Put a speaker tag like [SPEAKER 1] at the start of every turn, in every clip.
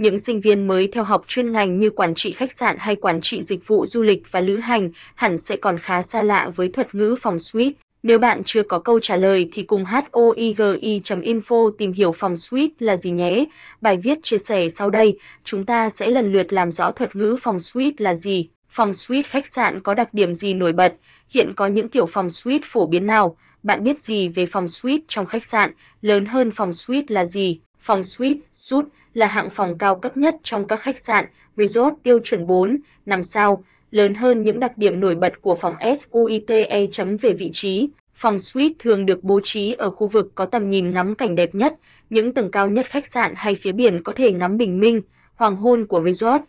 [SPEAKER 1] những sinh viên mới theo học chuyên ngành như quản trị khách sạn hay quản trị dịch vụ du lịch và lữ hành hẳn sẽ còn khá xa lạ với thuật ngữ phòng suite. Nếu bạn chưa có câu trả lời thì cùng hoigi.info tìm hiểu phòng suite là gì nhé. Bài viết chia sẻ sau đây, chúng ta sẽ lần lượt làm rõ thuật ngữ phòng suite là gì. Phòng suite khách sạn có đặc điểm gì nổi bật? Hiện có những kiểu phòng suite phổ biến nào? Bạn biết gì về phòng suite trong khách sạn? Lớn hơn phòng suite là gì? Phòng suite, suite là hạng phòng cao cấp nhất trong các khách sạn, resort tiêu chuẩn 4, 5 sao, lớn hơn những đặc điểm nổi bật của phòng SUITE. chấm Về vị trí, phòng suite thường được bố trí ở khu vực có tầm nhìn ngắm cảnh đẹp nhất, những tầng cao nhất khách sạn hay phía biển có thể ngắm bình minh, hoàng hôn của resort.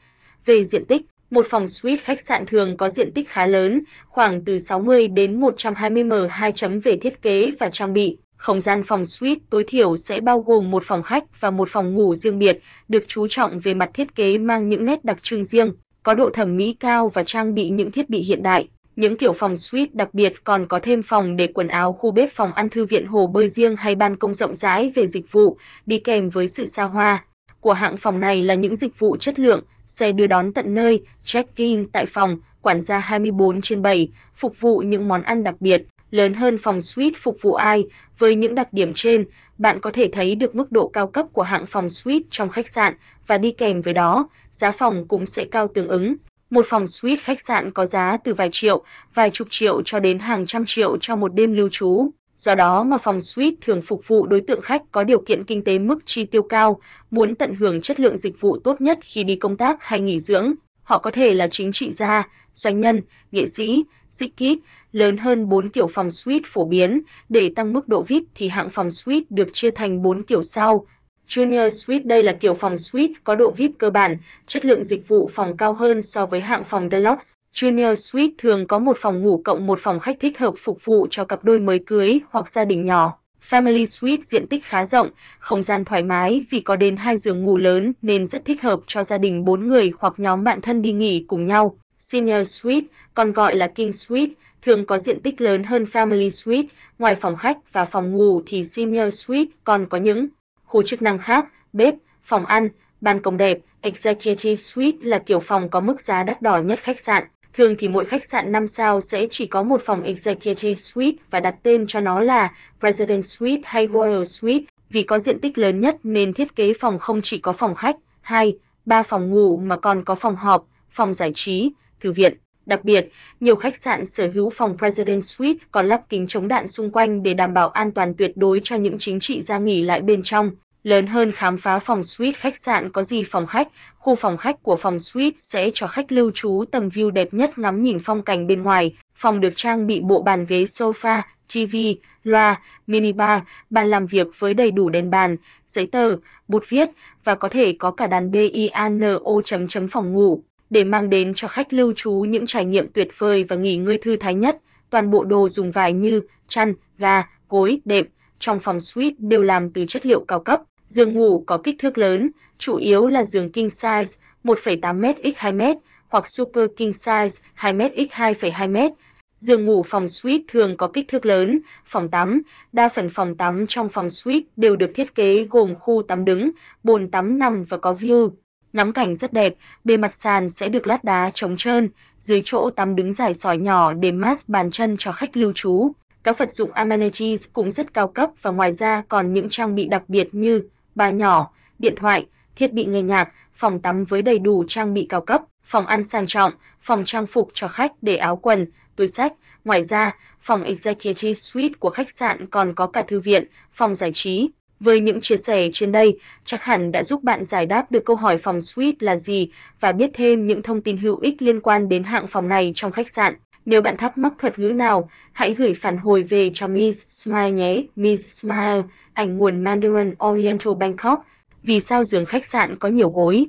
[SPEAKER 1] Về diện tích, một phòng suite khách sạn thường có diện tích khá lớn, khoảng từ 60 đến 120 m2 chấm về thiết kế và trang bị. Không gian phòng suite tối thiểu sẽ bao gồm một phòng khách và một phòng ngủ riêng biệt, được chú trọng về mặt thiết kế mang những nét đặc trưng riêng, có độ thẩm mỹ cao và trang bị những thiết bị hiện đại. Những kiểu phòng suite đặc biệt còn có thêm phòng để quần áo, khu bếp, phòng ăn, thư viện, hồ bơi riêng hay ban công rộng rãi về dịch vụ, đi kèm với sự xa hoa của hạng phòng này là những dịch vụ chất lượng, xe đưa đón tận nơi, check-in tại phòng, quản gia 24 trên 7, phục vụ những món ăn đặc biệt, lớn hơn phòng suite phục vụ ai. Với những đặc điểm trên, bạn có thể thấy được mức độ cao cấp của hạng phòng suite trong khách sạn và đi kèm với đó, giá phòng cũng sẽ cao tương ứng. Một phòng suite khách sạn có giá từ vài triệu, vài chục triệu cho đến hàng trăm triệu cho một đêm lưu trú. Do đó mà phòng suite thường phục vụ đối tượng khách có điều kiện kinh tế mức chi tiêu cao, muốn tận hưởng chất lượng dịch vụ tốt nhất khi đi công tác hay nghỉ dưỡng. Họ có thể là chính trị gia, doanh nhân, nghệ sĩ, dịch kít, lớn hơn 4 kiểu phòng suite phổ biến, để tăng mức độ VIP thì hạng phòng suite được chia thành 4 kiểu sau. Junior Suite đây là kiểu phòng suite có độ VIP cơ bản, chất lượng dịch vụ phòng cao hơn so với hạng phòng Deluxe. Junior Suite thường có một phòng ngủ cộng một phòng khách thích hợp phục vụ cho cặp đôi mới cưới hoặc gia đình nhỏ. Family Suite diện tích khá rộng, không gian thoải mái vì có đến hai giường ngủ lớn nên rất thích hợp cho gia đình 4 người hoặc nhóm bạn thân đi nghỉ cùng nhau. Senior Suite, còn gọi là King Suite, thường có diện tích lớn hơn Family Suite, ngoài phòng khách và phòng ngủ thì Senior Suite còn có những khu chức năng khác, bếp, phòng ăn, ban công đẹp. Executive Suite là kiểu phòng có mức giá đắt đỏ nhất khách sạn. Thường thì mỗi khách sạn 5 sao sẽ chỉ có một phòng Executive Suite và đặt tên cho nó là President Suite hay Royal Suite. Vì có diện tích lớn nhất nên thiết kế phòng không chỉ có phòng khách, 2, 3 phòng ngủ mà còn có phòng họp, phòng giải trí, thư viện. Đặc biệt, nhiều khách sạn sở hữu phòng President Suite còn lắp kính chống đạn xung quanh để đảm bảo an toàn tuyệt đối cho những chính trị gia nghỉ lại bên trong. Lớn hơn khám phá phòng suite khách sạn có gì phòng khách, khu phòng khách của phòng suite sẽ cho khách lưu trú tầm view đẹp nhất ngắm nhìn phong cảnh bên ngoài. Phòng được trang bị bộ bàn ghế sofa, TV, loa, minibar, bàn làm việc với đầy đủ đèn bàn, giấy tờ, bút viết và có thể có cả đàn piano chấm chấm phòng ngủ để mang đến cho khách lưu trú những trải nghiệm tuyệt vời và nghỉ ngơi thư thái nhất. Toàn bộ đồ dùng vải như chăn, ga, gối, đệm trong phòng suite đều làm từ chất liệu cao cấp. Giường ngủ có kích thước lớn, chủ yếu là giường king size 1,8m x 2m hoặc super king size 2m x 2,2m. Giường ngủ phòng suite thường có kích thước lớn, phòng tắm, đa phần phòng tắm trong phòng suite đều được thiết kế gồm khu tắm đứng, bồn tắm nằm và có view ngắm cảnh rất đẹp, bề mặt sàn sẽ được lát đá trống trơn, dưới chỗ tắm đứng dài sỏi nhỏ để mát bàn chân cho khách lưu trú. Các vật dụng amenities cũng rất cao cấp và ngoài ra còn những trang bị đặc biệt như bà nhỏ, điện thoại, thiết bị nghe nhạc, phòng tắm với đầy đủ trang bị cao cấp, phòng ăn sang trọng, phòng trang phục cho khách để áo quần, túi sách. Ngoài ra, phòng Executive Suite của khách sạn còn có cả thư viện, phòng giải trí, với những chia sẻ trên đây, chắc hẳn đã giúp bạn giải đáp được câu hỏi phòng suite là gì và biết thêm những thông tin hữu ích liên quan đến hạng phòng này trong khách sạn. Nếu bạn thắc mắc thuật ngữ nào, hãy gửi phản hồi về cho Miss Smile nhé. Miss Smile, ảnh nguồn Mandarin Oriental Bangkok. Vì sao giường khách sạn có nhiều gối?